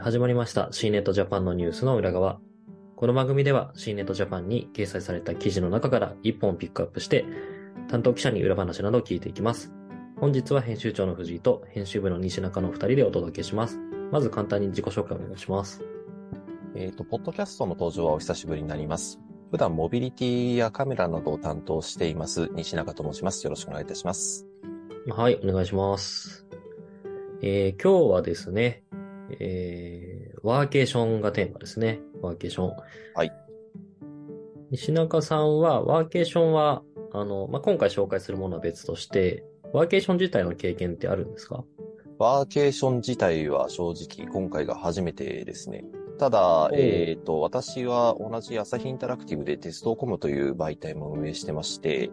始まりました C ネットジャパンのニュースの裏側。この番組では C ネットジャパンに掲載された記事の中から一本ピックアップして、担当記者に裏話などを聞いていきます。本日は編集長の藤井と編集部の西中の二人でお届けします。まず簡単に自己紹介お願いします。えっ、と、ポッドキャストの登場はお久しぶりになります。普段モビリティやカメラなどを担当しています、西中と申します。よろしくお願いいたします。はい、お願いします。えー今日はですね、えーワーケーションがテーマですね。ワーケーション。はい。西中さんは、ワーケーションは、あの、まあ、今回紹介するものは別として、ワーケーション自体の経験ってあるんですか？ワーケーション自体は正直今回が初めてですね。ただ、えっ、と、私は同じ朝日インタラクティブで鉄道コムという媒体も運営してまして、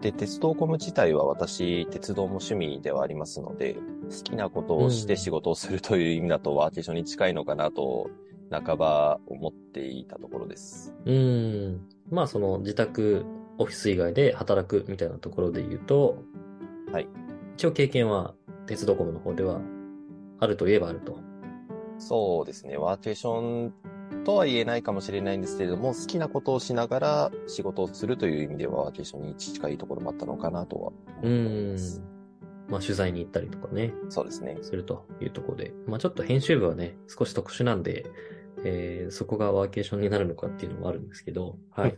で、鉄道コム自体は私、鉄道も趣味ではありますので、好きなことをして仕事をするという意味だと、ワーケーションに近いのかなと、半ば思っていたところです。うーん。まあ、その自宅、オフィス以外で働くみたいなところで言うと、はい。一応経験は、鉄道コムの方では、あるといえばあると。そうですね。ワーケーションとは言えないかもしれないんですけれども、好きなことをしながら仕事をするという意味では、ワーケーションに近いところもあったのかなとは思っておりうーんまあ、取材に行ったりとかね、そうですね。するというところで。まあ、ちょっと編集部はね、少し特殊なんで、えーそこがワーケーションになるのかっていうのもあるんですけど、はい。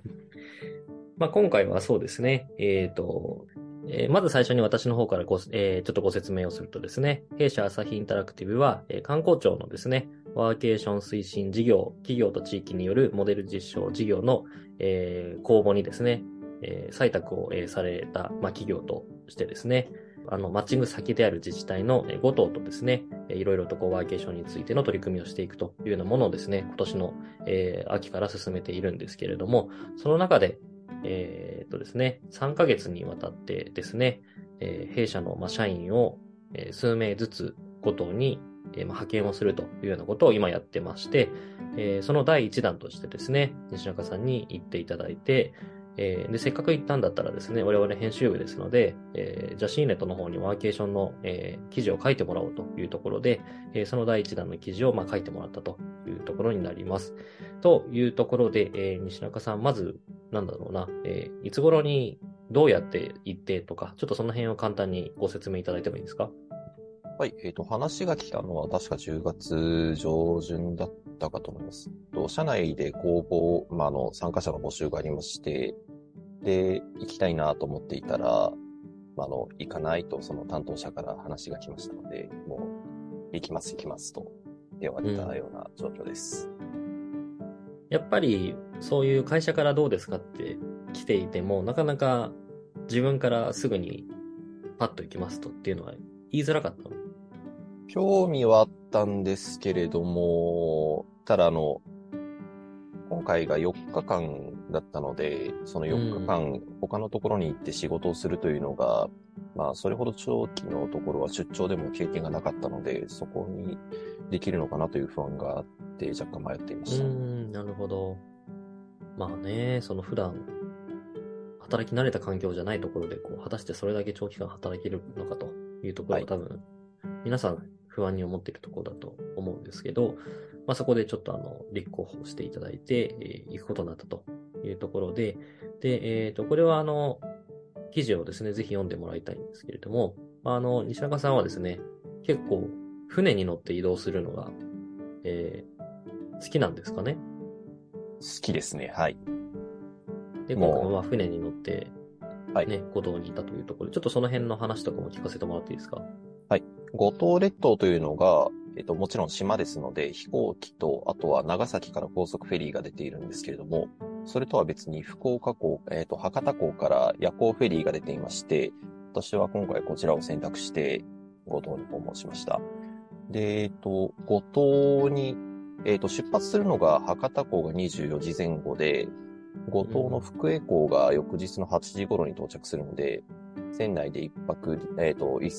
まあ、今回はそうですね、えっ、と、えーまず最初に私の方からご、えーちょっとご説明をするとですね、弊社朝日インタラクティブは、えー観光庁のですね、ワーケーション推進事業、企業と地域によるモデル実証事業の、えー公募にですね、えー採択を、えーされた、まあ、企業としてですね、あの、マッチング先である自治体の5党とですね、いろいろとこうワーケーションについての取り組みをしていくというようなものをですね、今年の、えー秋から進めているんですけれども、その中で、えーっとですね、3ヶ月にわたってですね、えー弊社の、ま、社員を、え数名ずつごとに、えま派遣をするというようなことを今やってまして、えその第1弾としてですね、西中さんに行っていただいて、えーで、せっかく行ったんだったらですね、我々編集部ですので、えーじゃあ C ネットの方にワーケーションの、えー記事を書いてもらおうというところで、えーその第1弾の記事を、まあ、書いてもらったというところになります。というところで、えー西中さん、まず、なんだろうな、えーいつ頃にどうやって行ってとか、ちょっとその辺を簡単にご説明いただいてもいいですか？はい。えっ、と、話が来たのは確か10月上旬だったかと思います。と社内で公募、まあ、あの、参加者の募集がありまして、で、行きたいなと思っていたら、まあ、あの、行かないとその担当者から話が来ましたので、もう、行きます行きますと手を挙げたような状況です。やっぱり、そういう会社からどうですかって来ていても、なかなか自分からすぐにパッと行きますとっていうのは言いづらかったの興味はあったんですけれども、ただあの、今回が4日間だったので、その4日間、他のところに行って仕事をするというのが、まあ、それほど長期のところは出張でも経験がなかったので、そこにできるのかなという不安があって、若干迷っていました。ん、なるほど。まあね、その普段、働き慣れた環境じゃないところで、こう、果たしてそれだけ長期間働けるのかというところはいは多分、皆さん不安に思っているところだと思うんですけど、まあそこでちょっとあの、立候補していただいて、えー行くことになったというところで、で、えっ、と、これはあの、記事をですね、ぜひ読んでもらいたいんですけれども、あの、西中さんはですね、結構、船に乗って移動するのが、えー好きなんですかね？好きですね。はい。で、今回は船に乗って、はいね、五島にいたというところで、ちょっとその辺の話とかも聞かせてもらっていいですか？五島列島というのが、えっと、もちろん島ですので、飛行機と、あとは長崎から高速フェリーが出ているんですけれども、それとは別に福岡港、えっと、博多港から夜行フェリーが出ていまして、私は今回こちらを選択して、五島に訪問しました。で、えっと、五島に、えっと、出発するのが博多港が24時前後で、五島の福江港が翌日の8時頃に到着するので、船内で一泊、えっ、と、一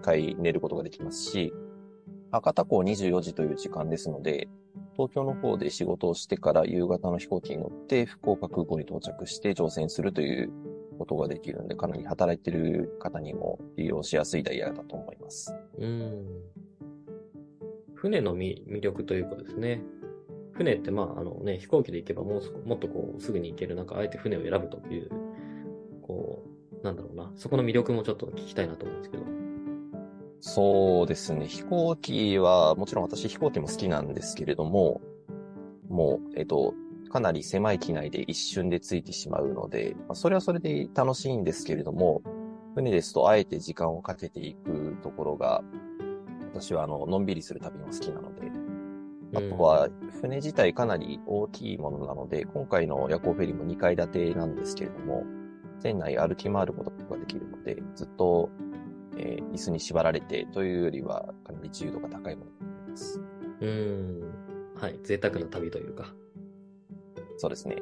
回寝ることができますし、博多港24時という時間ですので、東京の方で仕事をしてから夕方の飛行機に乗って福岡空港に到着して乗船するということができるんで、かなり働いている方にも利用しやすいダイヤだと思います。うん。船の魅力というかですね、船ってまあ、あのね、飛行機で行けばもうもっとこう、すぐに行ける中、あえて船を選ぶという、こう、なんだろうな、そこの魅力もちょっと聞きたいなと思うんですけど。そうですね。飛行機は、もちろん私飛行機も好きなんですけれども、もう、えっと、かなり狭い機内で一瞬で着いてしまうので、まあ、それはそれで楽しいんですけれども、船ですとあえて時間をかけていくところが、私はあの、のんびりする旅も好きなので、あとは、船自体かなり大きいものなので、今回の夜行フェリーも2階建てなんですけれども、船内歩き回ることができるので、ずっと、えー、椅子に縛られてというよりは、かなり自由度が高いものになります。うん。はい。贅沢な旅というか。そうですね。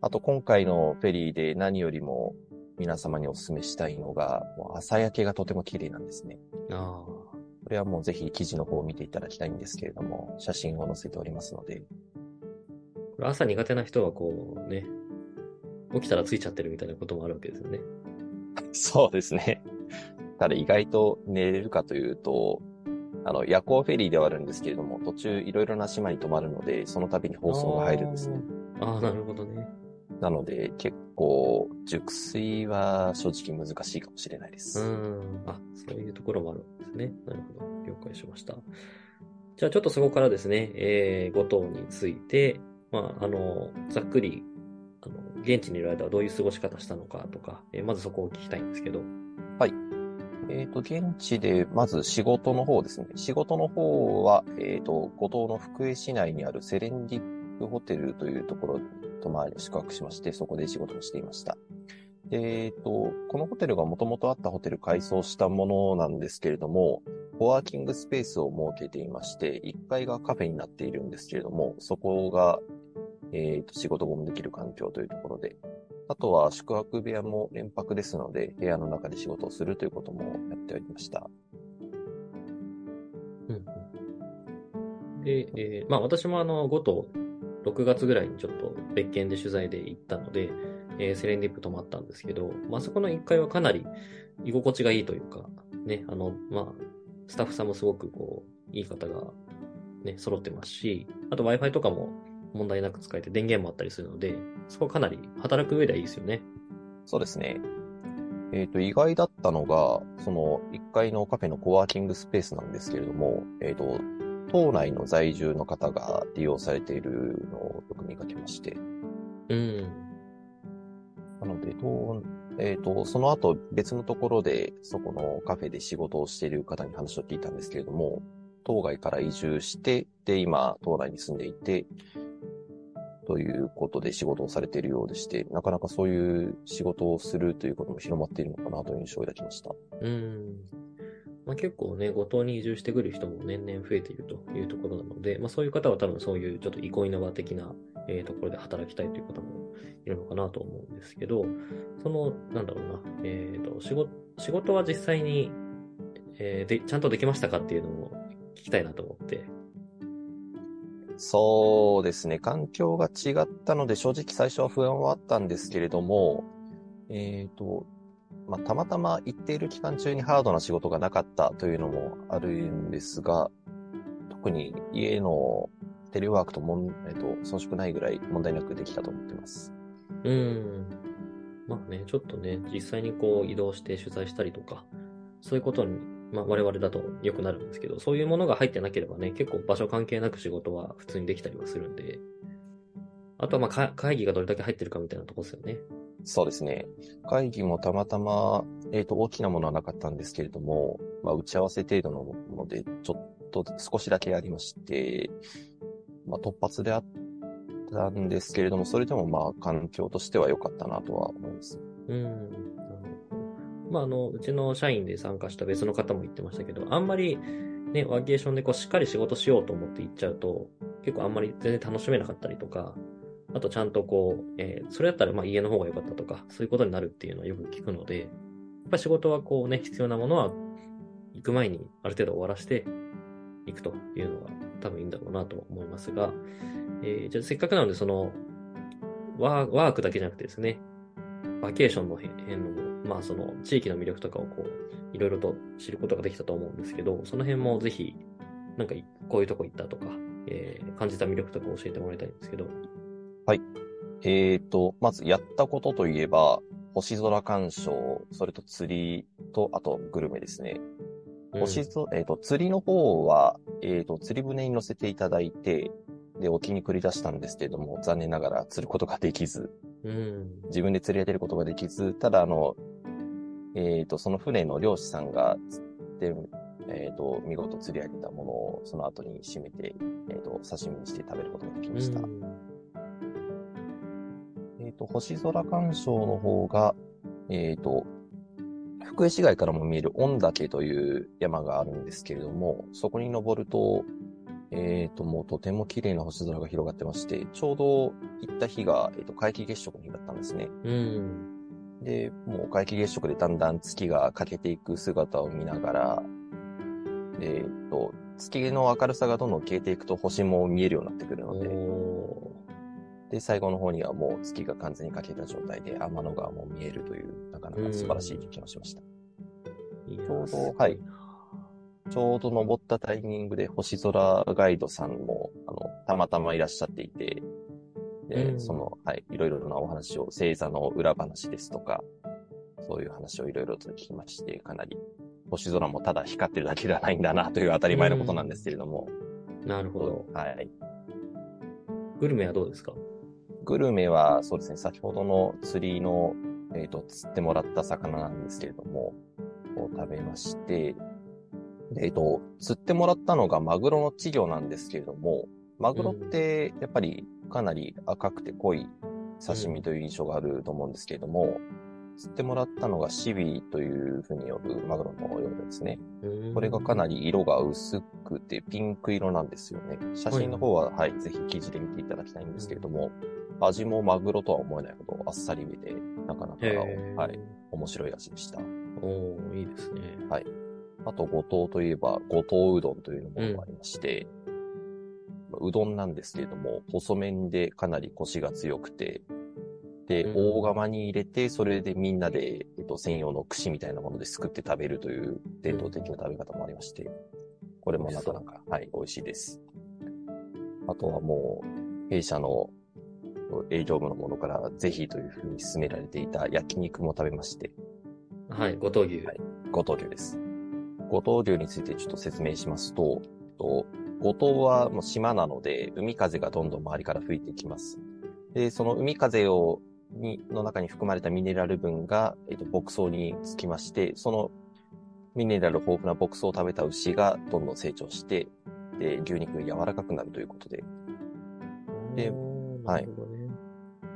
あと今回のフェリーで何よりも皆様にお勧めしたいのが、もう朝焼けがとても綺麗なんですね。ああ。これはもうぜひ記事の方を見ていただきたいんですけれども、写真を載せておりますので。これ朝苦手な人はこうね、起きたらついちゃってるみたいなこともあるわけですよね。そうですね。ただ意外と寝れるかというと、あの、夜行フェリーではあるんですけれども、途中いろいろな島に泊まるので、その度に放送が入るんですね。ああ、なるほどね。なので、結構、熟睡は正直難しいかもしれないです。うん。あ、そういうところもあるんですね。なるほど。了解しました。じゃあちょっとそこからですね、えー、5島について、まあ、あの、ざっくり、あの、現地にいる間はどういう過ごし方したのかとか、えー、まずそこを聞きたいんですけど。えっ、ー、と、現地で、まず仕事の方ですね。仕事の方は、えっ、ー、と、五島の福江市内にあるセレンディップホテルというところに泊まり宿泊しまして、そこで仕事をしていました。えっ、ー、と、このホテルがもともとあったホテル改装したものなんですけれども、コワーキングスペースを設けていまして、1階がカフェになっているんですけれども、そこが、えっ、と、仕事後もできる環境というところで、あとは宿泊部屋も連泊ですので、部屋の中で仕事をするということもやっておりました。うん。で、えー、まあ私もあの、ごと6月ぐらいにちょっと別件で取材で行ったので、えー、セレンディップ泊まったんですけど、まあ、そこの1階はかなり居心地がいいというか、ね、あの、まあ、スタッフさんもすごくこう、いい方がね、揃ってますし、あと Wi-Fi とかも問題なく使えて電源もあったりするので、そこかなり働く上ではいいですよね。そうですね。えっ、ー、と、意外だったのが、その1階のカフェのコワーキングスペースなんですけれども、えっ、ー、と、島内の在住の方が利用されているのをよく見かけまして。うん。なので、とえっ、ー、と、その後別のところで、そこのカフェで仕事をしている方に話を聞いたんですけれども、島外から移住して、で、今、島内に住んでいて、ということで仕事をされているようでして、なかなかそういう仕事をするということも広まっているのかなという印象を抱きました。うん。まあ、結構ね、五島に移住してくる人も年々増えているというところなので、まあ、そういう方は多分そういうちょっと憩いの場的な、えー、ところで働きたいという方もいるのかなと思うんですけど、その、なんだろうな、えっ、ー、と、仕事、仕事は実際に、えー、で、ちゃんとできましたかっていうのを聞きたいなと思って。そうですね。環境が違ったので、正直最初は不安はあったんですけれども、えっ、ー、と、まあ、たまたま行っている期間中にハードな仕事がなかったというのもあるんですが、特に家のテレワークともん、えっと、遜色ないぐらい問題なくできたと思ってます。うん。まあね、ちょっとね、実際にこう移動して取材したりとか、そういうことに、まあ我々だと良くなるんですけど、そういうものが入ってなければね、結構場所関係なく仕事は普通にできたりはするんで、あとはまあ会議がどれだけ入ってるかみたいなとこですよね。そうですね。会議もたまたま、えっ、ー、と、大きなものはなかったんですけれども、まあ、打ち合わせ程度のもので、ちょっと少しだけありまして、まあ、突発であったんですけれども、それでもまあ、環境としては良かったなとは思います。うん。まあ、あの、うちの社員で参加した別の方も言ってましたけど、あんまり、ね、ワーケーションでこう、しっかり仕事しようと思って行っちゃうと、結構あんまり全然楽しめなかったりとか、あとちゃんとこう、えー、それだったらまあ家の方が良かったとか、そういうことになるっていうのはよく聞くので、やっぱ仕事はこうね、必要なものは行く前にある程度終わらしていくというのが多分いいんだろうなと思いますが、えー、じゃあせっかくなのでそのワークだけじゃなくてですね、バケーションの辺の、まあその地域の魅力とかをこう、いろいろと知ることができたと思うんですけど、その辺もぜひなんかこういうとこ行ったとか、えー、感じた魅力とか教えてもらいたいんですけど。はい。えっ、ー、と、まずやったことといえば、星空鑑賞、それと釣りと、あとグルメですね。星空、えっ、ー、と、釣りの方は、えっ、ー、と、釣り船に乗せていただいて、で、沖に繰り出したんですけれども、残念ながら釣ることができず、うん、自分で釣り上げることができず、ただ、あの、えっ、と、その船の漁師さんが釣って、えっ、と、見事釣り上げたものをその後に締めて、えっ、と、刺身にして食べることができました。うんと、星空鑑賞の方が、えっ、ー、と、福江市街からも見える御岳という山があるんですけれども、そこに登ると、えっ、ー、と、もうとても綺麗な星空が広がってまして、ちょうど行った日が、えっ、ー、と、皆既月食の日だったんですね。うん。で、もう皆既月食でだんだん月が欠けていく姿を見ながら、えっ、と、月の明るさがどんどん消えていくと星も見えるようになってくるので、で、最後の方にはもう月が完全に欠けた状態で天の川も見えるという、なかなか素晴らしい経験をしました。ちょうど、はい。ちょうど登ったタイミングで星空ガイドさんも、あの、たまたまいらっしゃっていて、で、その、はい、いろいろなお話を、星座の裏話ですとか、そういう話をいろいろと聞きまして、かなり、星空もただ光ってるだけではないんだなという当たり前のことなんですけれども。なるほど。はい。グルメはどうですか？グルメは、そうですね、先ほどの釣りの、えっ、ー、と、釣ってもらった魚なんですけれども、を食べまして、えっ、ー、と、釣ってもらったのがマグロの稚魚なんですけれども、マグロってやっぱりかなり赤くて濃い刺身という印象があると思うんですけれども、うん、釣ってもらったのがシビというふうに呼ぶマグロのようですね。これがかなり色が薄くてピンク色なんですよね。写真の方は、はい、はい、ぜひ記事で見ていただきたいんですけれども、味もマグロとは思えないほどあっさりめで、なかなか、はい、面白い味でした。おいいですね。はい。あと、五島といえば、五島うどんというものがありまして、うどんなんですけれども、細麺でかなりコシが強くて、で、大釜に入れて、それでみんなで、えっと、専用の串みたいなものですくって食べるという伝統的な食べ方もありまして、これもなかなか、はい、美味しいです。あとはもう、弊社の営業部のものからぜひというふうに勧められていた焼肉も食べまして。はい、五島牛。はい、五島牛です。五島牛についてちょっと説明しますと、と五島はもう島なので、海風がどんどん周りから吹いてきます。で、その海風を、に、の中に含まれたミネラル分が、えっ、と、牧草につきまして、そのミネラル豊富な牧草を食べた牛がどんどん成長して、で、牛肉が柔らかくなるということで。で、はい。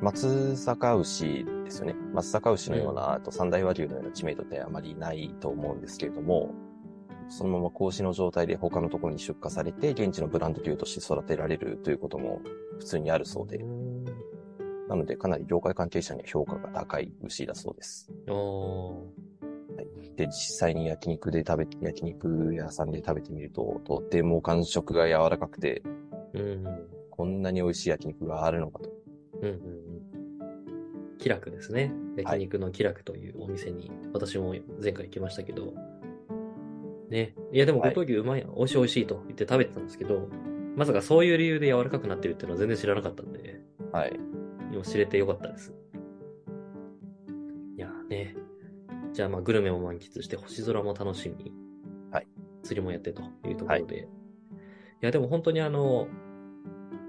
松阪牛ですよね。松阪牛のような、あと三大和牛のような知名度ってあまりないと思うんですけれども、そのまま格子の状態で他のところに出荷されて、現地のブランド牛として育てられるということも普通にあるそうで。なので、かなり業界関係者には評価が高い牛だそうです。はい、で、実際に焼肉で食べ、焼肉屋さんで食べてみると、とても感触が柔らかくて、うん、こんなに美味しい焼肉があるのかと。うんうん気楽ですね。焼肉の気楽というお店に、私も前回行きましたけど、ね。いや、でも、ご当牛うまい、はい、美味しい美味しいと言って食べてたんですけど、まさかそういう理由で柔らかくなってるっていうのは全然知らなかったんで、はい。今知れてよかったです。いやね。じゃあ、まあ、グルメも満喫して、星空も楽しみ。はい。釣りもやってというところで。はい、いや、でも本当にあの、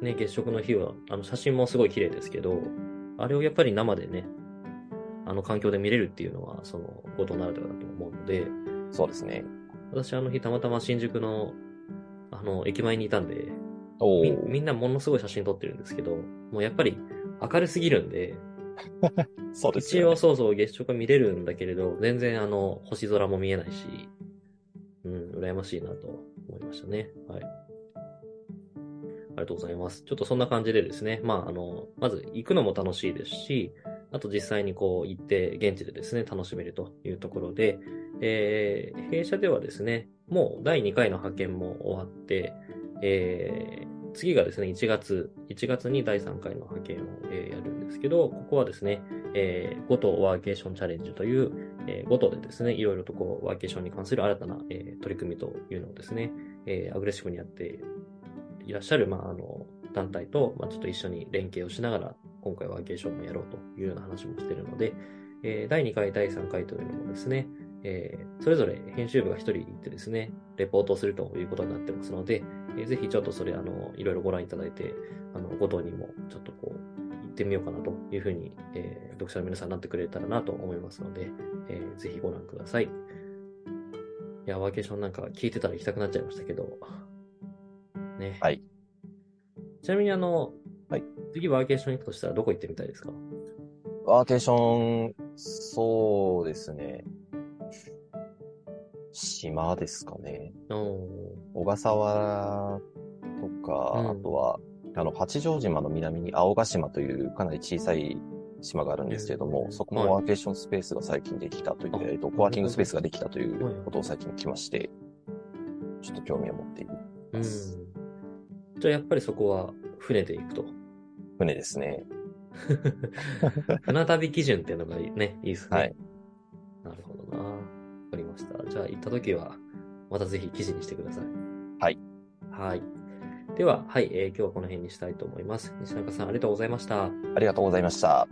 ね、月食の日は、あの、写真もすごい綺麗ですけど、あれをやっぱり生でね、あの環境で見れるっていうのは、その、ことならではだと思うので、そうですね。私あの日たまたま新宿の、あの、駅前にいたんで、みみんなものすごい写真撮ってるんですけど、もうやっぱり明るすぎるんで、そうですね。一応そうそう月食見れるんだけれど、全然あの、星空も見えないし、うん、羨ましいなと思いましたね。はい。ありがとうございます。ちょっとそんな感じでですね、まあ、あの、まず行くのも楽しいですし、あと実際にこう行って現地でですね、楽しめるというところで、えー、弊社ではですね、もう第2回の派遣も終わって、えー、次がですね、1月、1月に第3回の派遣を、えー、やるんですけど、ここはですね、えー、5とワーケーションチャレンジという、えー、5とでですね、いろいろとこう、ワーケーションに関する新たな、えー、取り組みというのをですね、えーアグレッシブにやっていらっしゃる、まあ、あの、団体と、まあ、ちょっと一緒に連携をしながら、今回ワーケーションもやろうというような話もしているので、えー第2回、第3回というのもですね、えーそれぞれ編集部が一人行ってですね、レポートをするということになってますので、えーぜひちょっとそれ、あの、いろいろご覧いただいて、あの、ご当にもちょっとこう、行ってみようかなというふうに、えー読者の皆さんになってくれたらなと思いますので、えーぜひご覧ください。いや、ワーケーションなんか聞いてたら行きたくなっちゃいましたけど、ね。はい。ちなみにあの、はい次ワーケーション行くとしたらどこ行ってみたいですか？ワーケーション、そうですね。島ですかね。小笠原とか、うんあとは、あの、八丈島の南に青ヶ島というかなり小さい島があるんですけれども、うんそこもワーケーションスペースが最近できたという、はいえっと、コワーキングスペースができたといはいうことを最近聞きまして、ちょっと興味を持っていうん。ます。じゃあやっぱりそこは船で行くと。船ですね。船旅基準っていうのがね、いいですね。はい。なるほどな。わかりました。じゃあ行った時は、またぜひ記事にしてください。はい。はい。では、はい、えー今日はこの辺にしたいと思います。西中さん、ありがとうございました。ありがとうございました。